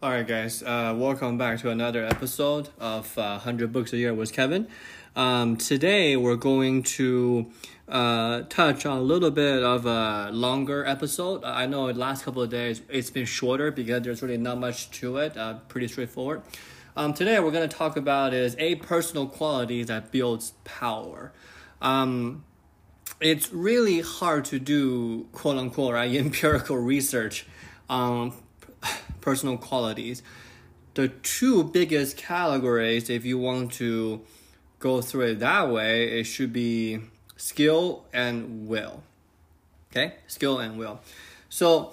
All right, guys. Uh, welcome back to another episode of uh, 100 Books a Year with Kevin. Um, today, we're going to uh, touch on a little bit of a longer episode. I know the last couple of days it's been shorter because there's really not much to it. Uh, pretty straightforward. Um, today, we're going to talk about is a personal quality that builds power. Um, it's really hard to do quote unquote right empirical research on personal qualities. The two biggest categories, if you want to go through it that way, it should be skill and will. Okay, skill and will. So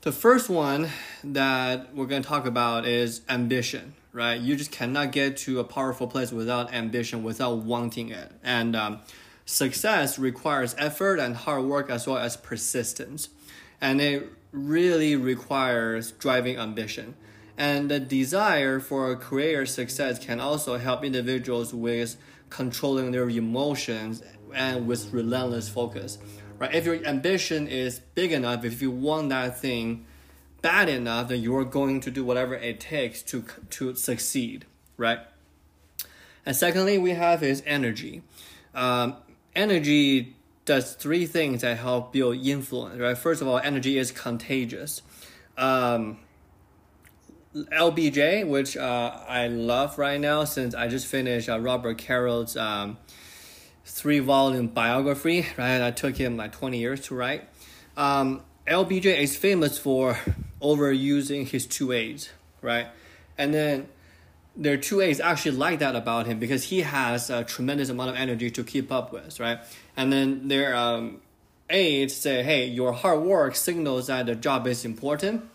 the first one that we're going to talk about is ambition, right? You just cannot get to a powerful place without ambition, without wanting it. And um, success requires effort and hard work as well as persistence. And it really requires driving ambition. And the desire for career success can also help individuals with controlling their emotions and with relentless focus. Right? If your ambition is big enough, if you want that thing bad enough, then you are going to do whatever it takes to to succeed. Right? And secondly, we have is energy. Um, energy does three things that help build influence, right? First of all, energy is contagious. Um, LBJ, which uh, I love right now since I just finished uh, Robert Caro's um, three volume biography, right? I took him like 20 years to write. Um, LBJ is famous for overusing his two A's, right? And then there are two A's actually like that about him because he has a tremendous amount of energy to keep up with, right? And then there are um, say, hey, your hard work signals that the job is important.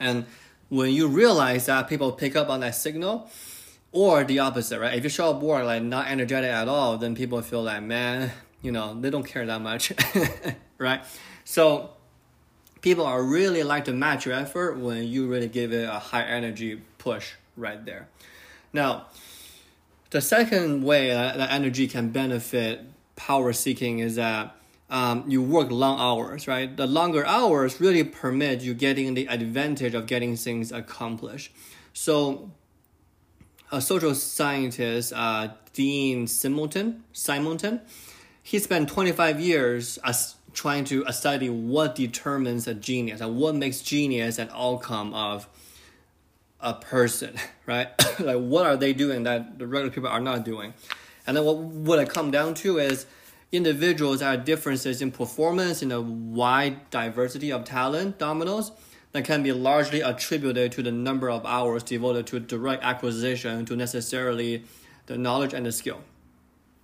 And when you realize that people pick up on that signal, or the opposite, right? If you show up work like not energetic at all, then people feel like, man, you know, they don't care that much, right? So people are really like to match your effort when you really give it a high energy push right there. Now, the second way that, energy can benefit power seeking is that um, you work long hours, right? The longer hours really permit you getting the advantage of getting things accomplished. So, a social scientist, uh, Dean Simonton, Simonton, he spent 25 years as trying to study what determines a genius and what makes genius an outcome of a person, right? like what are they doing that the regular people are not doing? And then what what I come down to is individuals have differences in performance in a wide diversity of talent domains that can be largely attributed to the number of hours devoted to direct acquisition to necessarily the knowledge and the skill.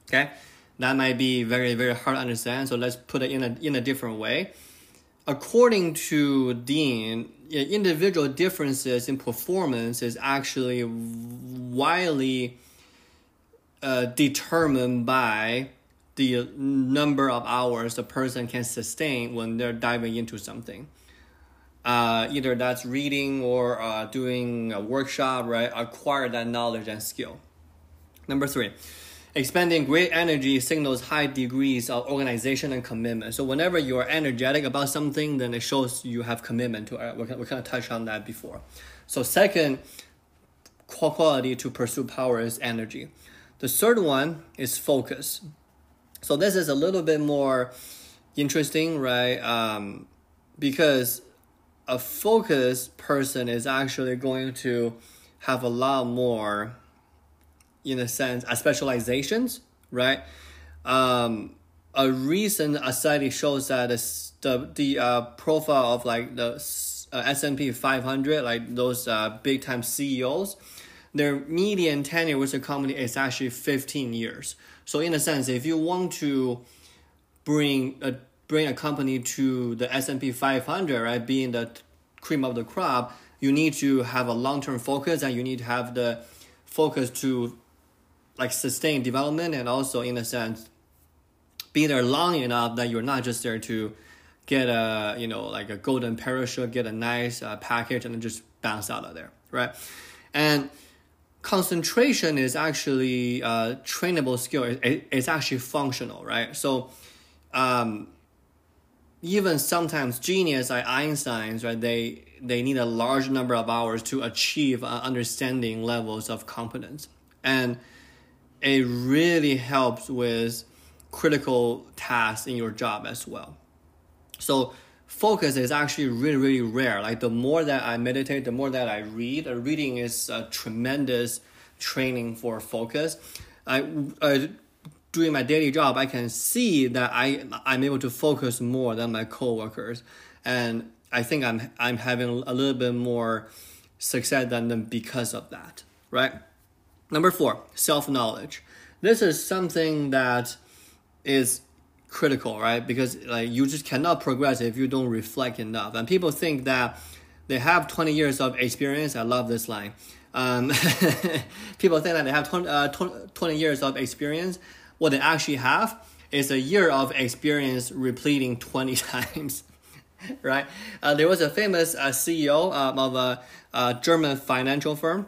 Okay? That might be very, very hard to understand, so let's put it in a in a different way. According to Dean, individual differences in performance is actually widely uh, determined by the number of hours the person can sustain when they're diving into something. Uh, either that's reading or uh, doing a workshop, right? Acquire that knowledge and skill. Number three, Expending great energy signals high degrees of organization and commitment. So whenever you are energetic about something, then it shows you have commitment to it. We kind of touched on that before. So second quality to pursue power is energy. The third one is focus. So this is a little bit more interesting, right? Um, because a focused person is actually going to have a lot more in a sense, a specializations, right? Um, a recent study shows that the the uh, profile of like the uh, S and P 500, like those uh, big time CEOs, their median tenure with the company is actually 15 years. So in a sense, if you want to bring a bring a company to the S and P 500, right, being the cream of the crop, you need to have a long term focus and you need to have the focus to like sustain development and also in a sense be there long enough that you're not just there to get a you know like a golden parachute get a nice uh, package and then just bounce out of there right? And concentration is actually a trainable skill. It, it's actually functional right? So um, even sometimes genius like Einstein's, right? They they need a large number of hours to achieve uh, understanding levels of competence, and it really helps with critical tasks in your job as well. So focus is actually really really rare. Like the more that I meditate, the more that I read. Uh, reading is a tremendous training for focus. I uh, doing my daily job, I can see that I I'm able to focus more than my coworkers, and I think I'm I'm having a little bit more success than them because of that, right? Number four, self knowledge. This is something that is critical, right? Because like you just cannot progress if you don't reflect enough. And people think that they have 20 years of experience. I love this line. Um, people think that they have 20, uh, 20 years of experience what they actually have is a year of experience repeating 20 times right uh, there was a famous uh, ceo um, of a, a, german financial firm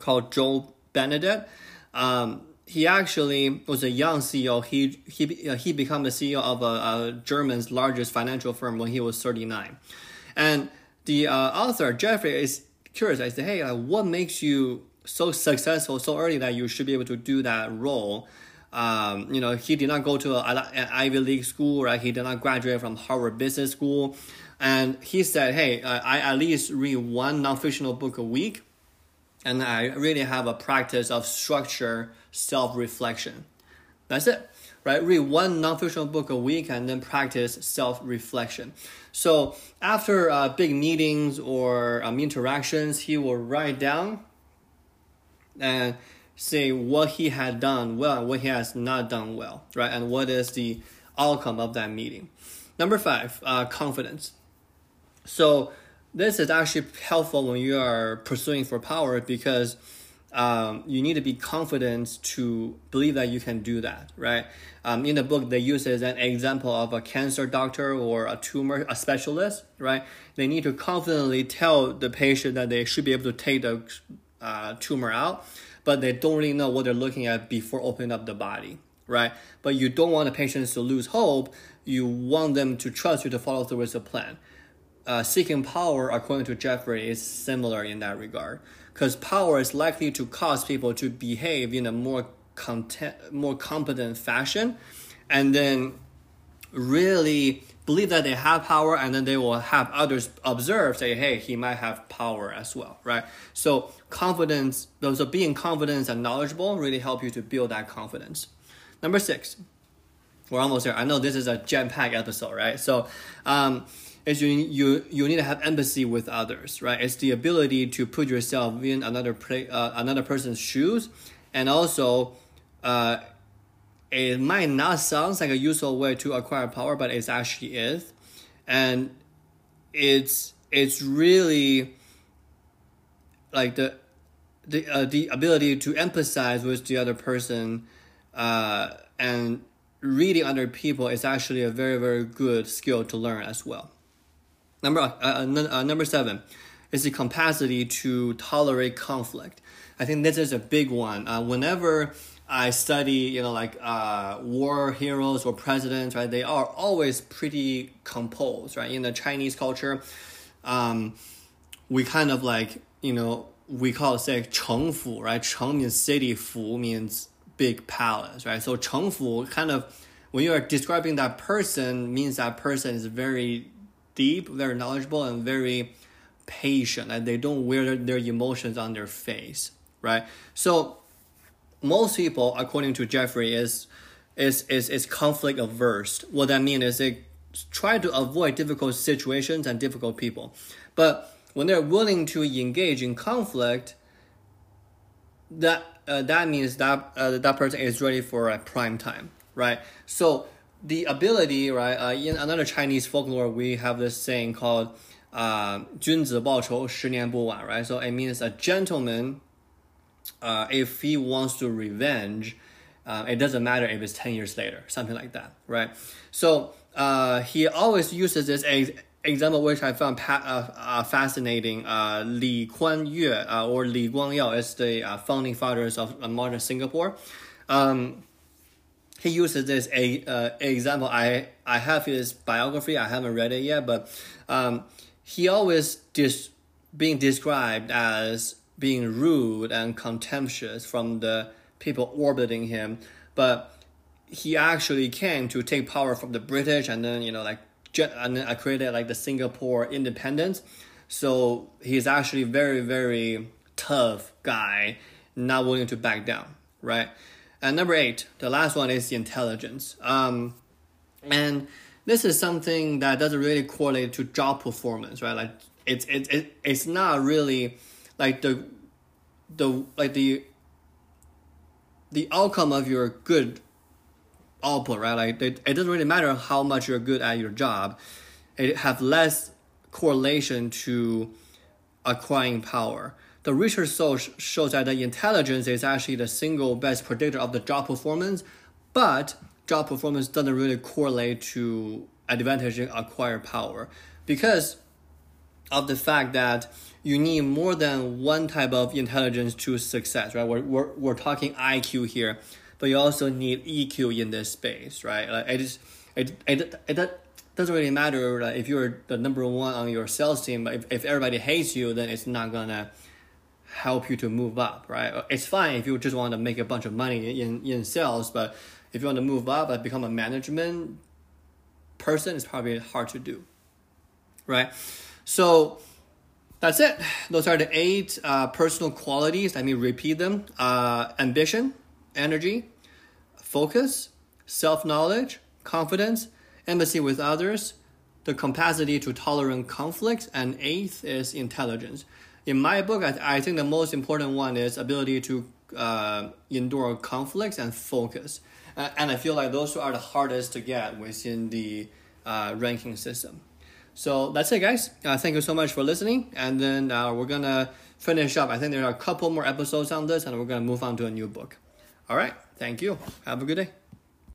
called joe benedet um, he actually was a young ceo he he, uh, he became the ceo of a, a, german's largest financial firm when he was 39 and the uh, author jeffrey is curious i said hey uh, what makes you so successful so early that you should be able to do that role um, you know, he did not go to an Ivy League school, right? He did not graduate from Harvard Business School. And he said, hey, I at least read one non-fictional book a week. And I really have a practice of structure self-reflection. That's it, right? Read one non-fictional book a week and then practice self-reflection. So after uh, big meetings or um, interactions, he will write down and say what he had done well and what he has not done well, right? And what is the outcome of that meeting. Number five, uh, confidence. So this is actually helpful when you are pursuing for power because um, you need to be confident to believe that you can do that, right? Um, in the book, they use as an example of a cancer doctor or a tumor a specialist, right? They need to confidently tell the patient that they should be able to take the uh, tumor out but they don't really know what they're looking at before opening up the body, right? But you don't want the patients to lose hope. You want them to trust you to follow through with the plan. Uh, seeking power, according to Jeffrey, is similar in that regard. Because power is likely to cause people to behave in a more content, more competent fashion, and then really believe that they have power and then they will have others observe say hey he might have power as well right? So confidence those of being confident and knowledgeable really help you to build that confidence. Number six we're almost there. I know this is a jam-packed episode right? So um, is you, you you need to have empathy with others right? It's the ability to put yourself in another play, uh, another person's shoes and also uh, it might not sound like a useful way to acquire power, but it actually is, and it's it's really like the the uh, the ability to empathize with the other person, uh, and reading other people is actually a very very good skill to learn as well. Number uh, uh, uh number seven is the capacity to tolerate conflict. I think this is a big one. Uh, whenever I study, you know, like uh, war heroes or presidents, right? They are always pretty composed, right? In the Chinese culture, um, we kind of like, you know, we call it say Chengfu, right? Cheng means city, Fu means big palace, right? So Cheng Fu kind of, when you are describing that person, means that person is very deep, very knowledgeable, and very patient, and they don't wear their emotions on their face, right? So most people, according to Jeffrey, is is is is conflict averse. What that means is they try to avoid difficult situations and difficult people, but when they're willing to engage in conflict, that uh, that means that uh, that person is ready for a prime time, right? So the ability, right? Uh, in another Chinese folklore, we have this saying called uh, 君子报仇，十年不晚, right? So it means a gentleman uh, if he wants to revenge, uh, it doesn't matter if it's 10 years later, something like that, right? So uh, he always uses this ex- example, which I found pa- uh, uh, fascinating. Uh, Lee Kuan Yew or Li Guangyao is the founding fathers of modern Singapore. Um, he uses this a uh, example. I I have his biography. I haven't read it yet, but um, he always dis being described as being rude and contemptuous from the people orbiting him, but he actually came to take power from the British, and then you know like and I created like the Singapore independence. So he's actually very very tough guy, not willing to back down, right? And number eight, the last one is the intelligence. Um, and this is something that doesn't really correlate to job performance, right? Like it's it's it, it's not really like the the like the the outcome of your good output, right? Like it, it doesn't really matter how much you're good at your job. It have less correlation to acquiring power. The research shows that the intelligence is actually the single best predictor of the job performance, but job performance doesn't really correlate to advantage in acquired power because of the fact that you need more than one type of intelligence to success, right? We're, we're, we're talking IQ here, but you also need EQ in this space, right? Like it is, it, it, it doesn't really matter like if you're the number one on your sales team, but if, if everybody hates you, then it's not gonna help you to move up, right? It's fine if you just want to make a bunch of money in, in sales, but if you want to move up and become a management person, it's probably hard to do, right? So that's it. Those are the eight uh, personal qualities. Let me repeat them uh, ambition, energy, focus, self knowledge, confidence, empathy with others, the capacity to tolerate conflict, and eighth is intelligence. In my book, I, I think the most important one is ability to uh, endure conflicts and focus. Uh, and I feel like those two are the hardest to get within the uh, ranking system. So that's it, guys. Uh, thank you so much for listening. And then uh, we're going to finish up. I think there are a couple more episodes on this, and we're going to move on to a new book. All right. Thank you. Have a good day.